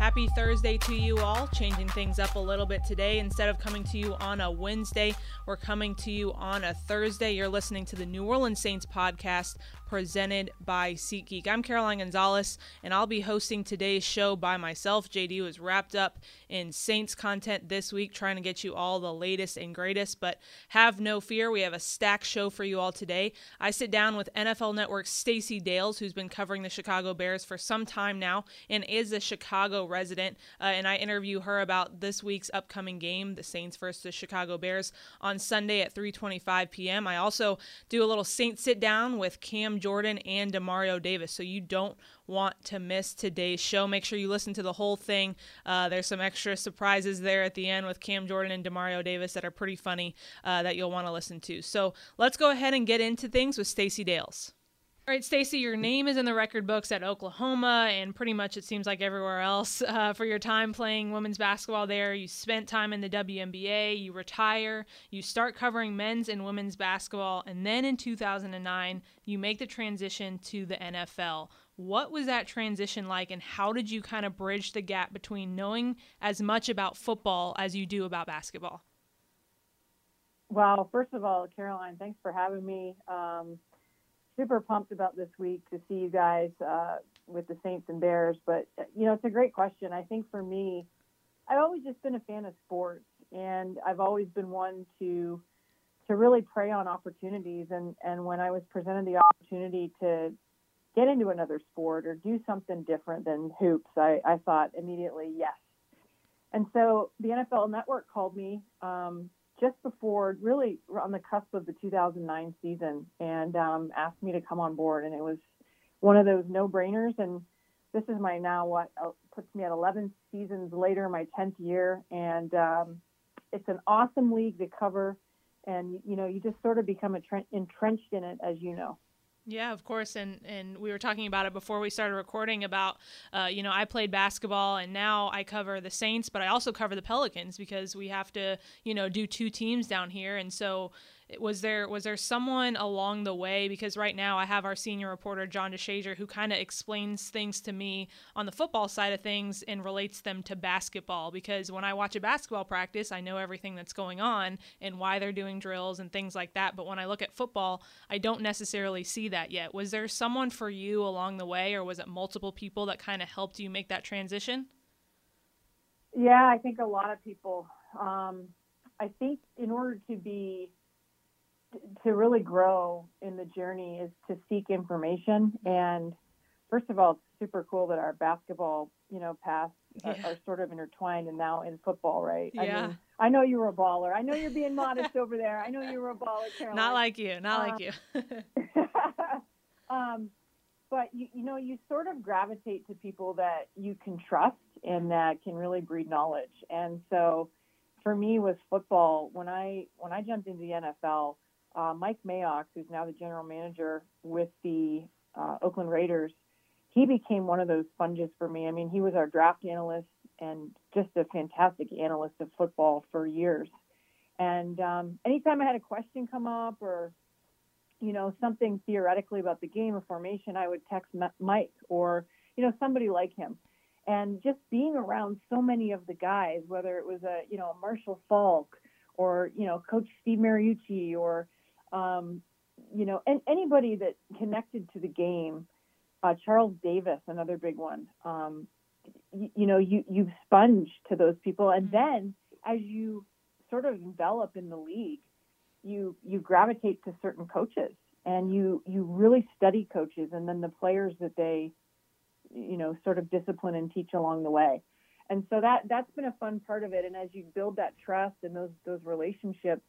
Happy Thursday to you all. Changing things up a little bit today. Instead of coming to you on a Wednesday, we're coming to you on a Thursday. You're listening to the New Orleans Saints podcast presented by SeatGeek. I'm Caroline Gonzalez, and I'll be hosting today's show by myself. JD was wrapped up in Saints content this week, trying to get you all the latest and greatest. But have no fear, we have a stacked show for you all today. I sit down with NFL Network's Stacey Dales, who's been covering the Chicago Bears for some time now and is a Chicago resident. Uh, and I interview her about this week's upcoming game, the Saints versus the Chicago Bears, on Sunday at 3:25 p.m. I also do a little Saints sit down with Cam Jordan and Demario Davis. So you don't want to miss today's show. Make sure you listen to the whole thing. Uh, there's some extra surprises there at the end with Cam Jordan and Demario Davis that are pretty funny uh, that you'll want to listen to. So let's go ahead and get into things with Stacey Dales. All right, Stacey, your name is in the record books at Oklahoma and pretty much it seems like everywhere else uh, for your time playing women's basketball there. You spent time in the WNBA, you retire, you start covering men's and women's basketball, and then in 2009, you make the transition to the NFL. What was that transition like, and how did you kind of bridge the gap between knowing as much about football as you do about basketball? Well, first of all, Caroline, thanks for having me. Um, super pumped about this week to see you guys uh, with the Saints and Bears. But you know, it's a great question. I think for me, I've always just been a fan of sports, and I've always been one to to really prey on opportunities. And and when I was presented the opportunity to get into another sport or do something different than hoops, I, I thought immediately yes. And so the NFL Network called me. Um, just before, really on the cusp of the 2009 season, and um, asked me to come on board. And it was one of those no-brainers. And this is my now what uh, puts me at 11 seasons later, my 10th year, and um, it's an awesome league to cover. And you know, you just sort of become entrenched in it, as you know. Yeah, of course, and and we were talking about it before we started recording about, uh, you know, I played basketball and now I cover the Saints, but I also cover the Pelicans because we have to, you know, do two teams down here, and so was there was there someone along the way because right now I have our senior reporter John DeShazier who kind of explains things to me on the football side of things and relates them to basketball because when I watch a basketball practice I know everything that's going on and why they're doing drills and things like that but when I look at football I don't necessarily see that yet. Was there someone for you along the way or was it multiple people that kind of helped you make that transition? Yeah, I think a lot of people um, I think in order to be to really grow in the journey is to seek information. And first of all, it's super cool that our basketball, you know, paths yeah. are, are, sort of intertwined and now in football, right? Yeah. I mean, I know you were a baller. I know you're being modest over there. I know you were a baller, Caroline. Not like you. Not um, like you. um, but you, you know, you sort of gravitate to people that you can trust and that can really breed knowledge. And so, for me, with football, when I when I jumped into the NFL, uh, Mike Mayock, who's now the general manager with the uh, Oakland Raiders, he became one of those sponges for me. I mean, he was our draft analyst and just a fantastic analyst of football for years. And um, anytime I had a question come up or, you know, something theoretically about the game or formation, I would text Mike or, you know, somebody like him. And just being around so many of the guys, whether it was a, you know, Marshall Faulk or, you know, Coach Steve Mariucci or, um, you know, and anybody that connected to the game, uh, Charles Davis, another big one. Um, you, you know, you you sponge to those people, and mm-hmm. then as you sort of envelop in the league, you you gravitate to certain coaches, and you you really study coaches, and then the players that they, you know, sort of discipline and teach along the way. And so that that's been a fun part of it. And as you build that trust and those those relationships,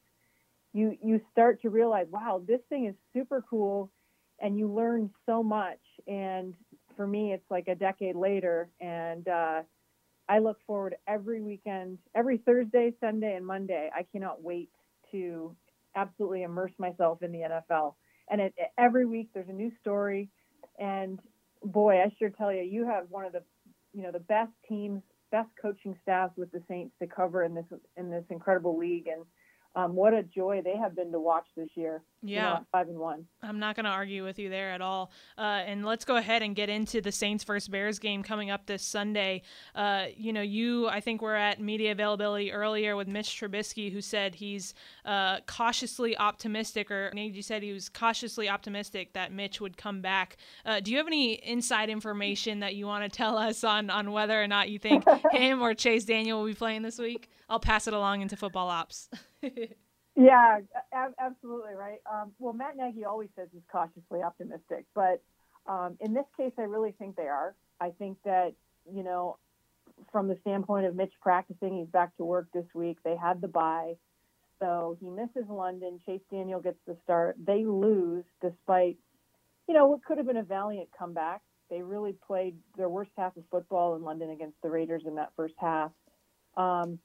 you you start to realize, wow, this thing is super cool, and you learn so much. And for me, it's like a decade later, and uh, I look forward every weekend, every Thursday, Sunday, and Monday. I cannot wait to absolutely immerse myself in the NFL. And it, every week there's a new story, and boy, I sure tell you, you have one of the you know the best teams, best coaching staffs with the Saints to cover in this in this incredible league, and um, what a joy they have been to watch this year. Yeah, you know, five and one. I'm not going to argue with you there at all. Uh, and let's go ahead and get into the Saints versus Bears game coming up this Sunday. Uh, you know, you I think we're at media availability earlier with Mitch Trubisky, who said he's uh, cautiously optimistic, or you said he was cautiously optimistic that Mitch would come back. Uh, do you have any inside information that you want to tell us on on whether or not you think him or Chase Daniel will be playing this week? I'll pass it along into football ops. yeah, absolutely right. Um, well, Matt Nagy always says he's cautiously optimistic, but um, in this case, I really think they are. I think that you know, from the standpoint of Mitch practicing, he's back to work this week. They had the bye, so he misses London. Chase Daniel gets the start. They lose despite, you know, what could have been a valiant comeback. They really played their worst half of football in London against the Raiders in that first half. Um,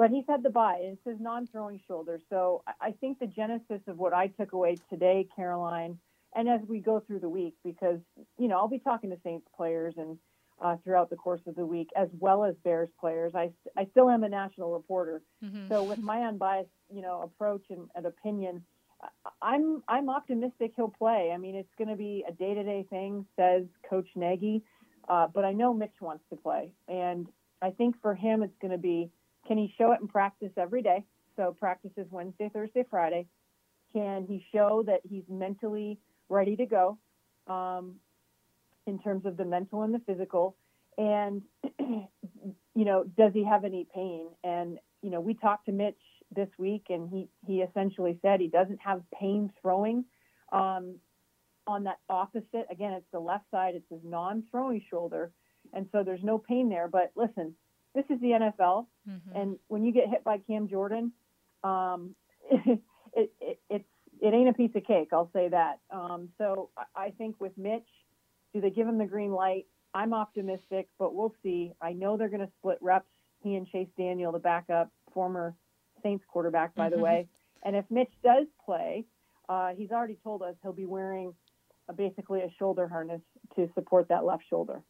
but he's had the bye, it's his non-throwing shoulder. So I think the genesis of what I took away today, Caroline, and as we go through the week, because you know I'll be talking to Saints players and uh, throughout the course of the week, as well as Bears players. I, I still am a national reporter, mm-hmm. so with my unbiased you know approach and, and opinion, I'm I'm optimistic he'll play. I mean, it's going to be a day-to-day thing, says Coach Nagy, uh, but I know Mitch wants to play, and I think for him it's going to be can he show it in practice every day? So practice is Wednesday, Thursday, Friday. Can he show that he's mentally ready to go um, in terms of the mental and the physical? And, you know, does he have any pain? And, you know, we talked to Mitch this week and he, he essentially said he doesn't have pain throwing um, on that opposite. Again, it's the left side, it's his non throwing shoulder. And so there's no pain there. But listen, this is the NFL, mm-hmm. and when you get hit by Cam Jordan, um, it, it, it, it's it ain't a piece of cake. I'll say that. Um, so I think with Mitch, do they give him the green light? I'm optimistic, but we'll see. I know they're going to split reps. He and Chase Daniel, the backup, former Saints quarterback, by mm-hmm. the way. And if Mitch does play, uh, he's already told us he'll be wearing a, basically a shoulder harness to support that left shoulder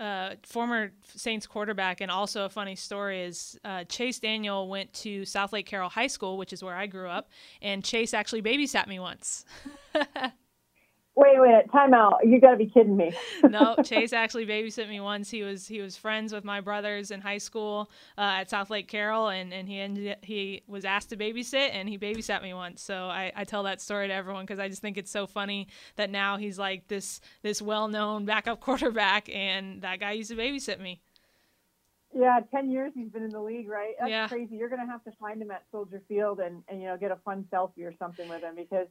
uh, former Saints quarterback, and also a funny story is uh, Chase Daniel went to South Lake Carroll High School, which is where I grew up, and Chase actually babysat me once. Wait, wait, time out. You got to be kidding me. no, Chase actually babysat me once. He was he was friends with my brothers in high school uh, at South Lake Carroll, and, and he ended, he was asked to babysit, and he babysat me once. So I, I tell that story to everyone because I just think it's so funny that now he's like this this well known backup quarterback, and that guy used to babysit me. Yeah, ten years he's been in the league, right? That's yeah. crazy. You're gonna have to find him at Soldier Field and, and you know get a fun selfie or something with him because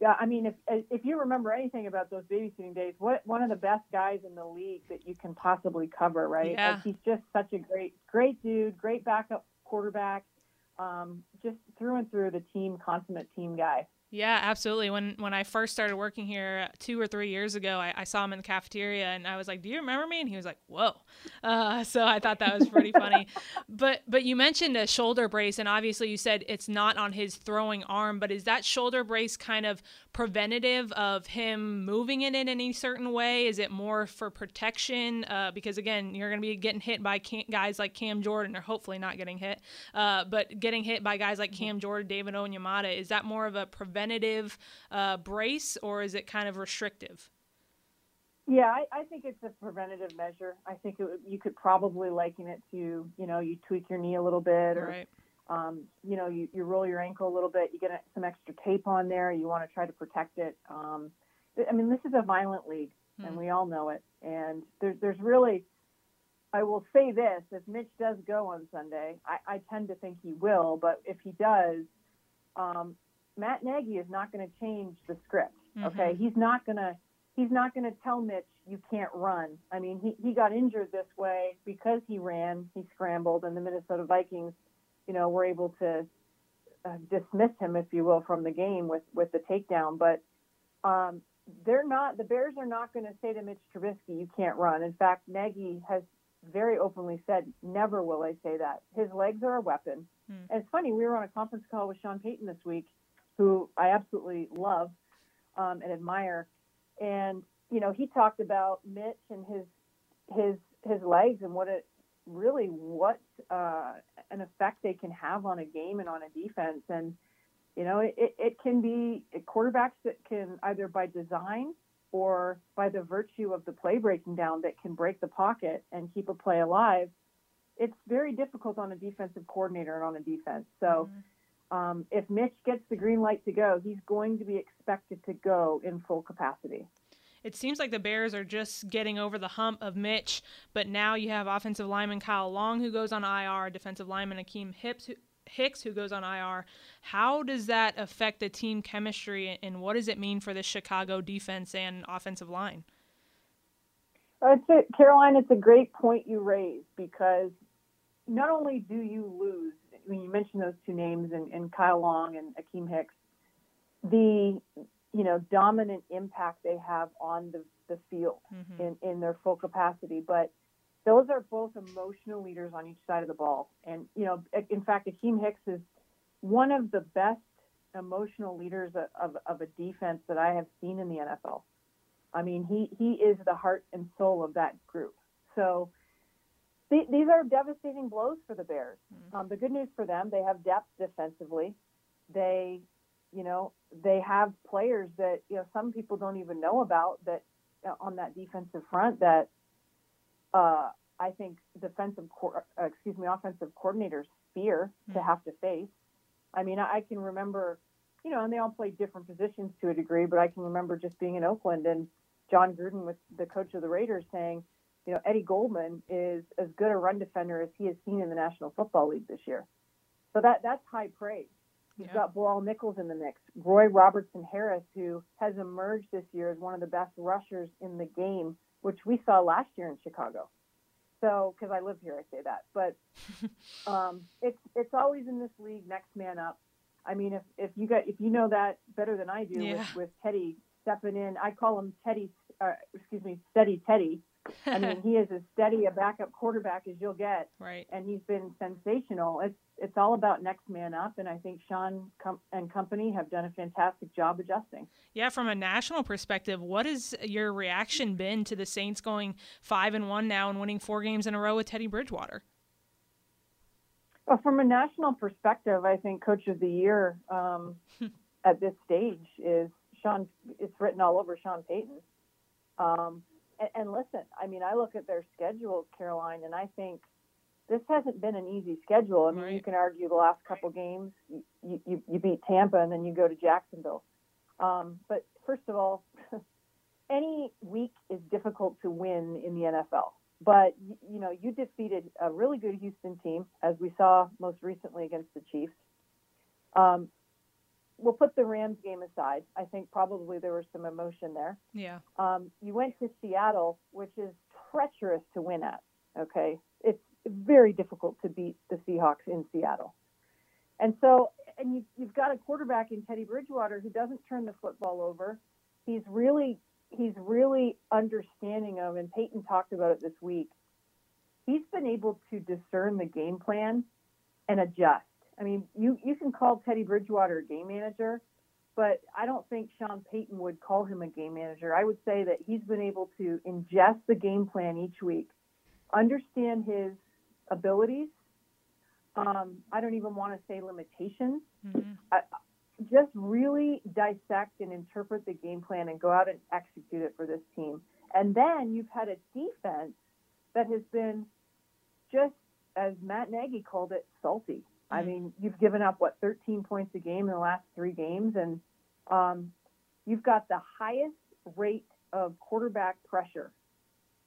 yeah, I mean, if if you remember anything about those babysitting days, what one of the best guys in the league that you can possibly cover, right? Yeah. Like he's just such a great, great dude, great backup quarterback, um, just through and through the team, consummate team guy. Yeah, absolutely. When when I first started working here two or three years ago, I, I, saw him in the cafeteria, and I was like, "Do you remember me?" And he was like, "Whoa!" Uh, so I thought that was pretty funny. But but you mentioned a shoulder brace, and obviously you said it's not on his throwing arm, but is that shoulder brace kind of preventative of him moving it in any certain way? Is it more for protection? Uh, because again, you're going to be getting hit by guys like Cam Jordan, or hopefully not getting hit, uh, but getting hit by guys like mm-hmm. Cam Jordan, David Onyemata. Is that more of a preventative uh, brace, or is it kind of restrictive? Yeah, I, I, think it's a preventative measure. I think it, you could probably liken it to, you know, you tweak your knee a little bit or right um, you know, you, you roll your ankle a little bit, you get some extra tape on there, you want to try to protect it. Um, I mean, this is a violent league, mm. and hmm. we all know it. And there's there's really, I will say this: if Mitch does go on Sunday, I, I tend to think he will, but if he does, um, Matt Nagy is not going to change the script. Mm-hmm. Okay, he's not going to he's not going to tell Mitch you can't run. I mean, he he got injured this way because he ran, he scrambled, and the Minnesota Vikings you know, were able to uh, dismiss him, if you will, from the game with with the takedown. But um, they're not. The Bears are not going to say to Mitch Trubisky, "You can't run." In fact, Nagy has very openly said, "Never will I say that." His legs are a weapon. Hmm. And it's funny. We were on a conference call with Sean Payton this week, who I absolutely love um, and admire, and you know, he talked about Mitch and his his his legs and what it really what uh, an effect they can have on a game and on a defense. And You know, it, it can be quarterbacks that can either by design or by the virtue of the play breaking down that can break the pocket and keep a play alive. It's very difficult on a defensive coordinator and on a defense. So mm-hmm. Um, if Mitch gets the green light to go, he's going to be expected to go in full capacity it seems like the Bears are just getting over the hump of Mitch, but now you have offensive lineman Kyle Long who goes on IR, defensive lineman Akiem Hips, Hicks who goes on IR. How does that affect the team chemistry, and what does it mean for the Chicago defense and offensive line? It's a, Caroline, it's a great point you raise because not only do you lose, when you mention those two names and, and Kyle Long and Akiem Hicks, the you know, dominant impact they have on the, the field mm-hmm. in, in their full capacity. But those are both emotional leaders on each side of the ball. And, you know, in fact, Akiem Hicks is one of the best emotional leaders of, of, of a defense that I have seen in the NFL. I mean, he, he is the heart and soul of that group. So th- these are devastating blows for the Bears. Mm-hmm. Um, the good news for them, they have depth defensively. They you know, they have players that you know some people don't even know about that uh, on that defensive front that uh, I think defensive, co- uh, excuse me, offensive coordinators fear mm-hmm. to have to face. I mean, I, I can remember, you know, and they all play different positions to a degree, but I can remember just being in Oakland and Jon Gruden was the coach of the Raiders saying, you know, Eddie Goldman is as good a run defender as he has seen in the National Football League this year. So that that's high praise. You've yeah. got Bilal Nichols in the mix. Roy Robertson Harris, who has emerged this year as one of the best rushers in the game, which we saw last year in Chicago. So, because I live here, I say that. But um, it's it's always in this league, next man up. I mean, if, if you got if you know that better than I do yeah. with, with Teddy stepping in, I call him Teddy. Uh, excuse me, Steady Teddy I mean, he is as steady a backup quarterback as you'll get, right? And he's been sensational. It's it's all about next man up, and I think Sean com- and company have done a fantastic job adjusting. Yeah, from a national perspective, what has your reaction been to the Saints going five and one now and winning four games in a row with Teddy Bridgewater? Well, from a national perspective, I think Coach of the Year um, at this stage is Sean. It's written all over Sean Payton. Um, and, and listen, I mean, I look at their schedule, Caroline, and I think this hasn't been an easy schedule. I mean, right. you can argue the last couple games, you, you, you beat Tampa and then you go to Jacksonville. Um, but first of all, any week is difficult to win in the NFL. But you know, you defeated a really good Houston team, as we saw most recently against the Chiefs. Um, we'll put the Rams game aside. I think probably there was some emotion there. Yeah. Um, you went to Seattle, which is treacherous to win at. Okay, it's very difficult to beat the Seahawks in Seattle. And so, and you, you've got a quarterback in Teddy Bridgewater who doesn't turn the football over. He's really, he's really understanding of, and Payton talked about it this week. He's been able to discern the game plan and adjust I mean, you you can call Teddy Bridgewater a game manager, but I don't think Sean Payton would call him a game manager. I would say that he's been able to ingest the game plan each week, understand his abilities. Um, I don't even want to say limitations. Mm-hmm. I, just really dissect and interpret the game plan and go out and execute it for this team. And then you've had a defense that has been just, as Matt Nagy called it, salty. I mm-hmm. mean, you've given up what 13 points a game in the last three games, and um, you've got the highest rate of quarterback pressure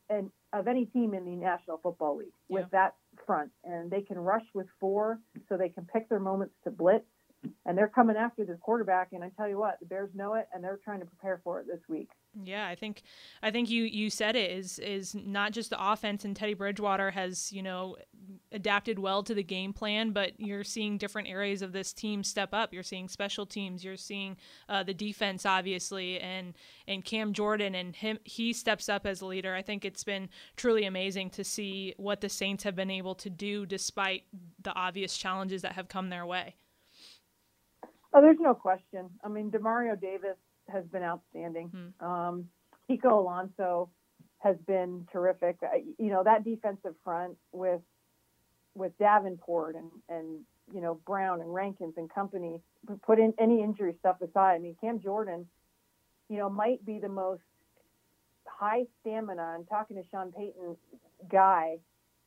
and of any team in the National Football League yeah. with that front, and they can rush with four, so they can pick their moments to blitz and they're coming after the quarterback. And I tell you what, the Bears know it, and they're trying to prepare for it this week. Yeah, I think I think you you said it is is not just the offense and Teddy Bridgewater has you know adapted well to the game plan, but you're seeing different areas of this team step up. You're seeing special teams, you're seeing uh, the defense obviously, and and Cam Jordan and him he steps up as a leader. I think it's been truly amazing to see what the Saints have been able to do despite the obvious challenges that have come their way. Oh, there's no question. I mean, Demario Davis has been outstanding. Hmm. Um, Kiko Alonso has been terrific. you know, that defensive front with with Davenport and and you know Brown and Rankins and company. Put in any injury stuff aside. I mean, Cam Jordan, you know, might be the most high stamina. I'm talking to Sean Payton guy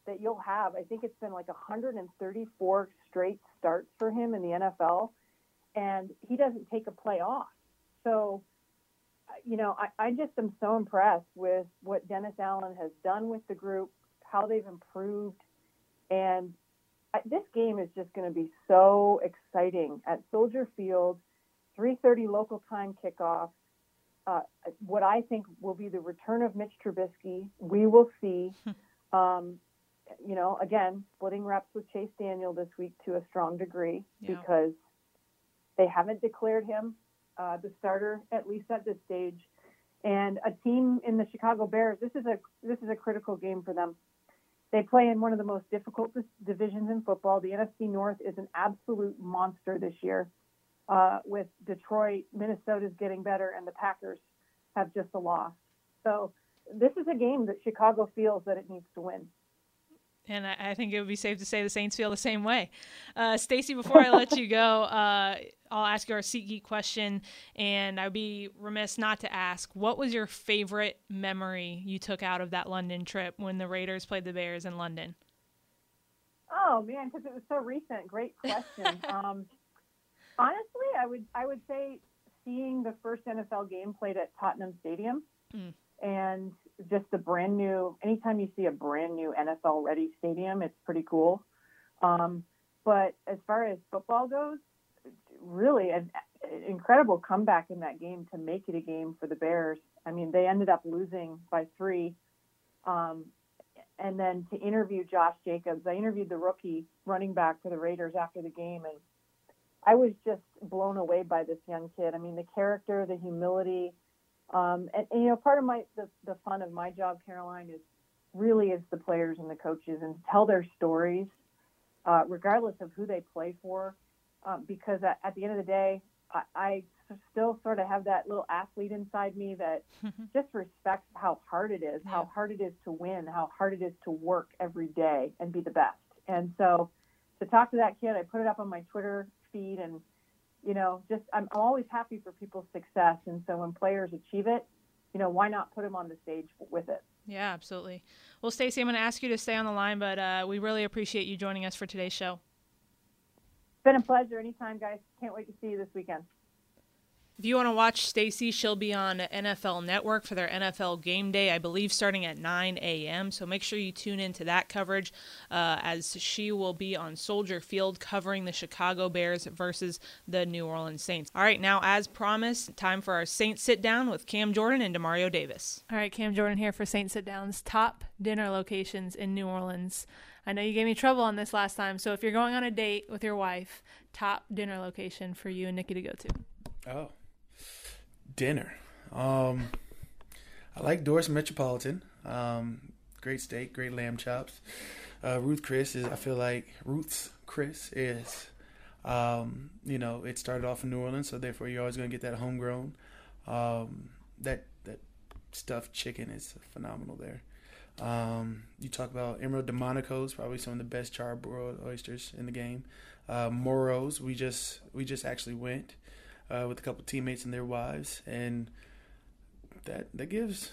that you'll have. I think it's been like 134 straight starts for him in the NFL, and he doesn't take a play off. So, you know, I, I just am so impressed with what Dennis Allen has done with the group, how they've improved, and I, this game is just going to be so exciting at Soldier Field, 3:30 local time kickoff. Uh, what I think will be the return of Mitch Trubisky. We will see. um, you know, again, splitting reps with Chase Daniel this week to a strong degree yeah. because they haven't declared him uh, the starter at least at this stage. And a team in the Chicago Bears, this is a this is a critical game for them. They play in one of the most difficult divisions in football. The NFC North is an absolute monster this year. Uh, with Detroit, Minnesota's getting better, and the Packers have just a loss. So this is a game that Chicago feels that it needs to win. And I, I think it would be safe to say the Saints feel the same way. Uh, Stacey, before I let you go, uh, I'll ask you our SeatGeek question, and I'd be remiss not to ask, what was your favorite memory you took out of that London trip when the Raiders played the Bears in London? Oh man, because it was so recent. Great question. um, honestly, I would I would say seeing the first NFL game played at Tottenham Stadium. Mm and just a brand new. Anytime you see a brand new NFL ready stadium, it's pretty cool. Um, but as far as football goes, really an, an incredible comeback in that game to make it a game for the Bears. I mean, they ended up losing by three. Um, and then to interview Josh Jacobs, I interviewed the rookie running back for the Raiders after the game, and I was just blown away by this young kid. I mean, the character, the humility, um, and, and, you know, part of my the, the fun of my job, Caroline, is really is the players and the coaches and tell their stories, uh, regardless of who they play for, um, because at, at, the end of the day, I, I, still sort of have that little athlete inside me that just respects how hard it is, yeah. how hard it is to win, how hard it is to work every day and be the best. And so, to talk to that kid, I put it up on my Twitter feed and you know, just I'm, I'm always happy for people's success, and so when players achieve it, you know, why not put them on the stage with it? Yeah, absolutely. Well, Stacey, I'm going to ask you to stay on the line, but uh, we really appreciate you joining us for today's show. It's been a pleasure. Anytime, guys. Can't wait to see you this weekend. If you want to watch Stacey, she'll be on NFL Network for their NFL Game Day, I believe, starting at 9 a.m. So make sure you tune into that coverage uh, as she will be on Soldier Field covering the Chicago Bears versus the New Orleans Saints. All right, now, as promised, time for our Saints sit down with Cam Jordan and Demario Davis. All right, Cam Jordan here for Saints sit downs. Top dinner locations in New Orleans. I know you gave me trouble on this last time, so if you're going on a date with your wife, top dinner location for you and Nikki to go to. Oh dinner. Um, I like Doris Metropolitan. Um, great steak, great lamb chops. Uh, Ruth Chris is. I feel like Ruth's Chris is. Um, you know, it started off in New Orleans, so therefore you're always going to get that homegrown. Um, that that stuffed chicken is phenomenal there. Um, you talk about Emeril Delmonico's, probably some of the best charbroiled oysters in the game. Uh, Morrow's, we just we just actually went uh, with a couple teammates and their wives, and that that gives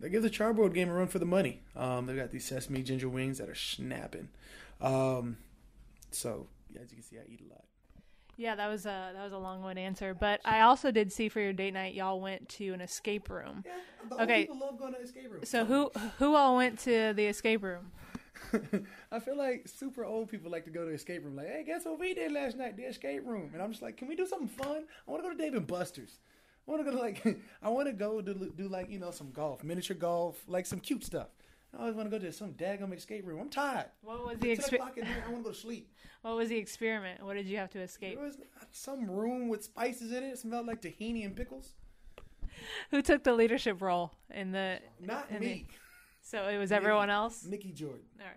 that gives the Charbroiled game a run for the money. Um, they've got these sesame ginger wings that are snapping. Um, so as you can see, I eat a lot. Yeah, that was a that was a long one answer, but I also did see for your date night y'all went to an escape room. Yeah, okay. people love going to escape room. So who who all went to the escape room? I feel like super old people like to go to escape room. Like, hey, guess what we did last night? The escape room. And I'm just like, can we do something fun? I want to go to Dave and Buster's. I want to go to like, I want to go to do like you know some golf, miniature golf, like some cute stuff. I always want to go to some daggum escape room. I'm tired. What was the experiment? I want to go to sleep. What was the experiment? What did you have to escape? There was some room with spices in it. It smelled like tahini and pickles. Who took the leadership role in the? Not in me. The, so it was everyone else. Mickey Jordan. All right.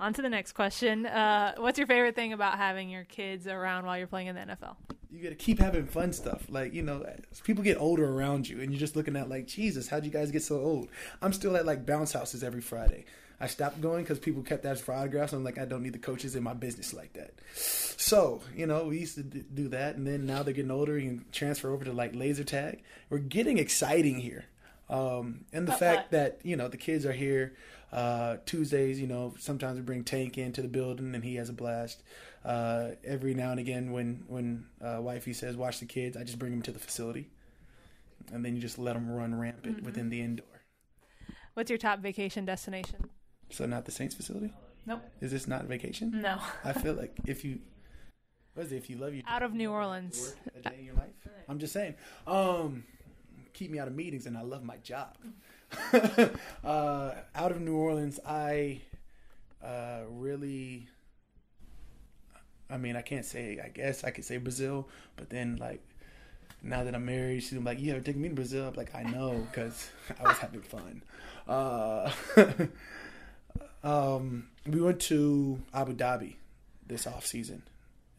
On to the next question. Uh, what's your favorite thing about having your kids around while you're playing in the NFL? You got to keep having fun stuff. Like, you know, people get older around you and you're just looking at like, Jesus, how'd you guys get so old? I'm still at like bounce houses every Friday. I stopped going because people kept asking for autographs. I'm like, I don't need the coaches in my business like that. So you know, we used to do that, and then now they're getting older. And you can transfer over to like laser tag. We're getting exciting here, um, and the fact that you know the kids are here. Uh, Tuesdays, you know, sometimes we bring Tank into the building and he has a blast. Uh, every now and again, when when uh, wifey says watch the kids, I just bring them to the facility, and then you just let them run rampant Mm-hmm. within the indoor. What's your top vacation destination? So not the Saints facility. Nope. Is this not vacation? No. I feel like if you, what is it? If you love you Out of New Orleans. a day in your life. I'm just saying. Um, keep me out of meetings, and I love my job. uh, out of New Orleans, I uh, really. I mean, I can't say. I guess I could say Brazil, but then like. Now that I'm married, she's like, "You ever take me to Brazil?" I'm like, "I know, because I was having fun." Uh, um, we went to Abu Dhabi this off season,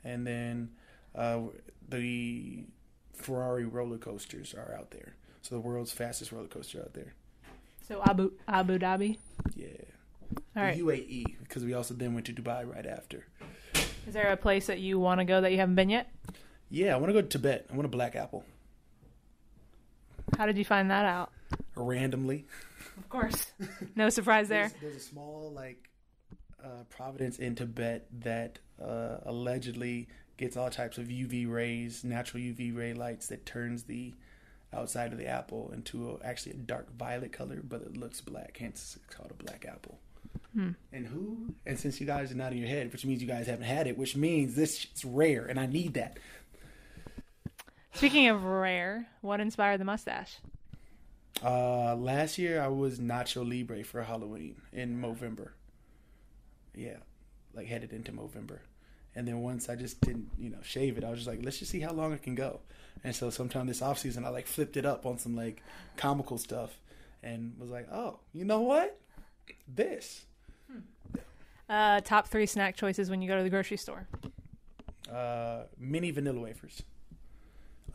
and then uh, the Ferrari roller coasters are out there. So the world's fastest roller coaster out there. So Abu Abu Dhabi. Yeah, All right. UAE because we also then went to Dubai right after. Is there a place that you want to go that you haven't been yet? Yeah, I want to go to Tibet. I want a black apple How did you find that out? randomly. Of course. No surprise there. There's, there's a small like uh, province in Tibet that uh, allegedly gets all types of UV rays, natural UV ray lights that turns the outside of the apple into a, actually a dark violet color, but it looks black. Hence, it's called a black apple. Hmm. And who? And since you guys are not in your head, which means you guys haven't had it, which means this is rare, and I need that. Speaking of rare, what inspired the mustache? Uh, last year I was Nacho Libre for Halloween in Movember. Yeah, like headed into Movember, and then once I just didn't, you know, shave it, I was just like, let's just see how long it can go. And so sometime this off season, I like flipped it up on some like comical stuff, and was like, oh, you know what, this. Uh, top three snack choices when you go to the grocery store. uh, mini vanilla wafers,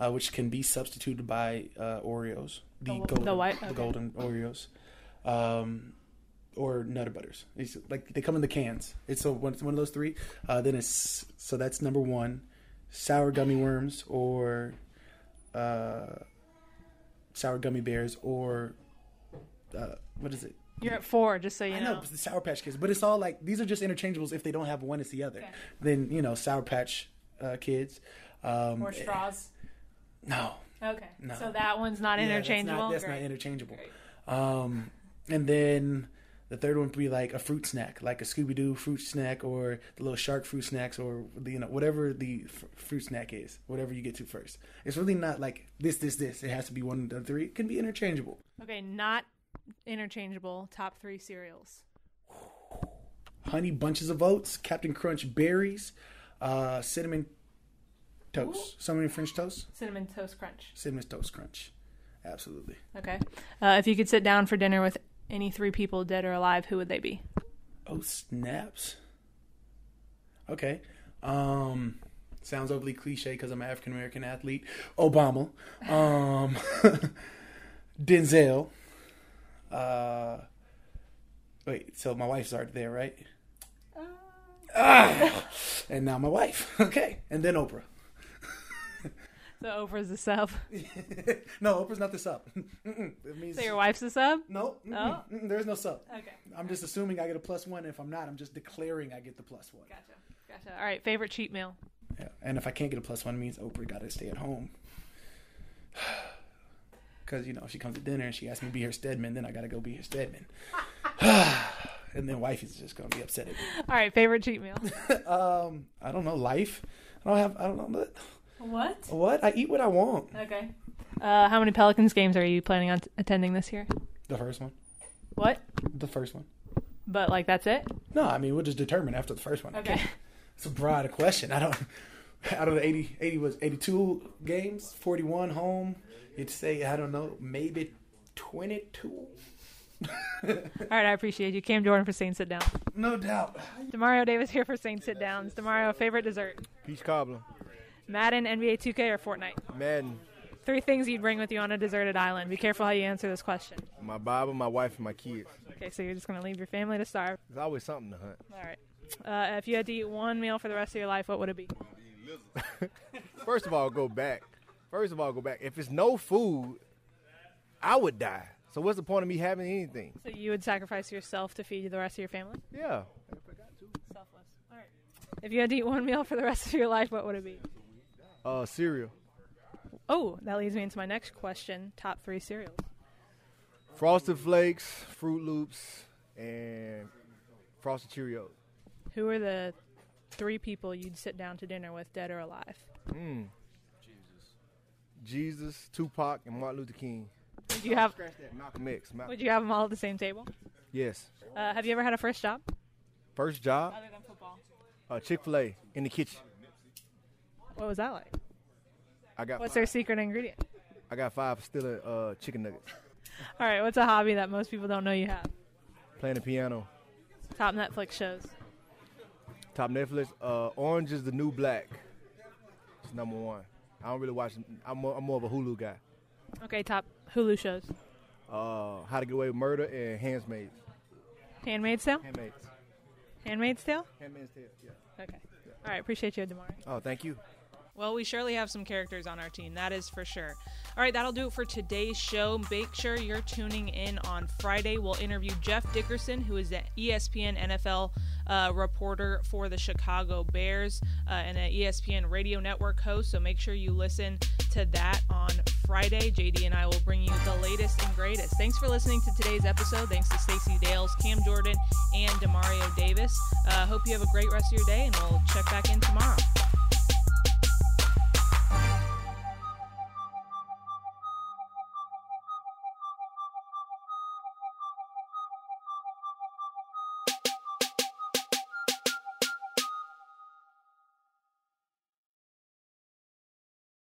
uh, which can be substituted by uh, Oreos, the, The- the golden, white- the golden Oreos, um, or Nutter Butters. It's like they come in the cans. It's a, one, one of those three. Uh, then it's so that's number one, sour gummy worms or uh, sour gummy bears or uh, what is it? You're at four, just so you I know. know it's the Sour Patch Kids, but it's all like these are just interchangeables. If they don't have one, it's the other. Okay. Then you know Sour Patch uh, Kids. Um, Or straws. No, Okay. No. So that one's not Yeah, interchangeable. That's not, that's not interchangeable. Um, and then the third one would be like a fruit snack, like a Scooby Doo fruit snack, or the little shark fruit snacks, or the, you know whatever the f- fruit snack is, whatever you get to first. It's really not like this, this, this. It has to be one of the three. It can be interchangeable. Okay, not interchangeable. Top three cereals. Honey bunches of oats, Captain Crunch berries, uh, cinnamon toast, cinnamon French toast, Cinnamon toast crunch. cinnamon toast crunch. Absolutely. Okay. Uh, if you could sit down for dinner with any three people, dead or alive, who would they be? Oh snaps. Okay. Um sounds overly cliche because I'm an African American athlete. Obama. Um Denzel. Uh wait, so my wife's already there, right? Ah, and now my wife. Okay. And then Oprah. So Oprah's the sub. no, Oprah's not the sub. It means So your wife's the sub? no. mm-mm, Oh. there's no sub. Okay. I'm just assuming I get a plus one. If I'm not, I'm just declaring I get the plus one. Gotcha. Gotcha. All right. Favorite cheat meal? Yeah. And if I can't get a plus one, it means Oprah got to stay at home. Because, you know, if she comes to dinner and she asks me to be her Stedman, then I got to go be her Stedman. and then wifey's just going to be upset at me. All right. Favorite cheat meal? um, I don't know, life. I don't have, I don't know. What? What? I eat what I want. Okay. Uh, how many Pelicans games are you planning on t- attending this year? The first one. What? The first one. But like that's it? No, I mean, we'll just determine after the first one. Okay. It's a broad question. I don't. Out of the 80, 80 was 82 games, 41 home. You'd say, I don't know, maybe 22. All right. I appreciate you. Cam Jordan for saying Sit Down. No doubt. Demario Davis here for saying Sit Downs. Demario, favorite dessert? Peach cobbler, Madden, NBA 2K, or Fortnite? Madden, Three things you'd bring with you on a deserted island. Be careful how you answer this question. my Bible, my wife, and my kids. Okay, so you're just going to leave your family to starve. There's always something to hunt. All right. Uh, if you had to eat one meal for the rest of your life, what would it be? First of all, go back. First of all, go back. If it's no food, I would die. So what's the point of me having anything? So you would sacrifice yourself to feed the rest of your family? Yeah. Selfless. All right. If you had to eat one meal for the rest of your life, what would it be? Uh, cereal. Oh, that leads me into my next question. Top three cereals. Frosted Flakes, Froot Loops, and Frosted Cheerios. Who are the three people you'd sit down to dinner with, dead or alive? Jesus, Tupac, and Martin Luther King. Would you have Malcolm X. Malcolm. Would you have them all at the same table? Yes. Uh, have you ever had a first job? First job, Other than football. uh, Chick Fil A in the kitchen. What was that like? I got What's five, their secret ingredient? I got five still uh, chicken nuggets. All right. What's a hobby that most people don't know you have? Playing the piano. Top Netflix shows. Top Netflix. Uh, Orange is the New Black. It's number one. I don't really watch. I'm more, I'm more of a Hulu guy. Okay. Top Hulu shows. Uh, How to Get Away with Murder and Handmaids. Handmaid's Tale. Handmaids. Handmaid's Tale. Handmaid's Tale. Yeah. Okay. All right. Appreciate you, Demari. Oh, thank you. Well, we surely have some characters on our team, that is for sure. All right, that'll do it for today's show. Make sure you're tuning in on Friday. We'll interview Jeff Dickerson, who is the ESPN NFL uh, reporter for the Chicago Bears uh, and an ESPN radio network host. So make sure you listen to that on Friday. JD and I will bring you the latest and greatest. Thanks for listening to today's episode. Thanks to Stacey Dales, Cam Jordan, and Demario Davis. Uh, hope you have a great rest of your day, and we'll check back in tomorrow.